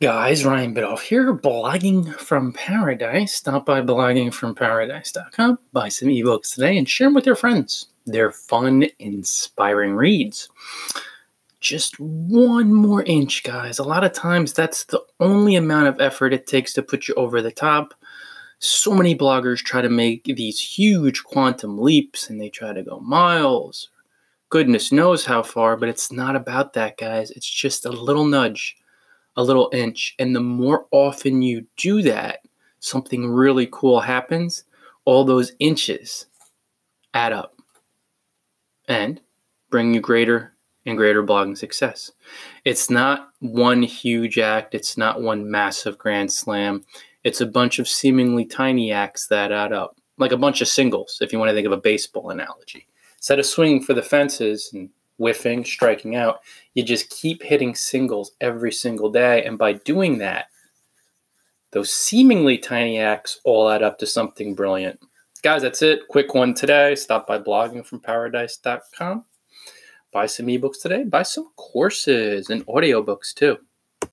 guys, Ryan Biddulph here, blogging from paradise. Stop by bloggingfromparadise.com, buy some ebooks today, and share them with your friends. They're fun, inspiring reads. Just one more inch, guys. A lot of times, that's the only amount of effort it takes to put you over the top. So many bloggers try to make these huge quantum leaps and they try to go miles, goodness knows how far, but it's not about that, guys. It's just a little nudge a little inch. And the more often you do that, something really cool happens. All those inches add up and bring you greater and greater blogging success. It's not one huge act, it's not one massive grand slam. It's a bunch of seemingly tiny acts that add up, like a bunch of singles, if you want to think of a baseball analogy. Instead of swinging for the fences and whiffing, striking out. You just keep hitting singles every single day. And by doing that, those seemingly tiny acts all add up to something brilliant. Guys, that's it. Quick one today. Stop by bloggingfromparadise.com. Buy some ebooks today. Buy some courses and audiobooks too.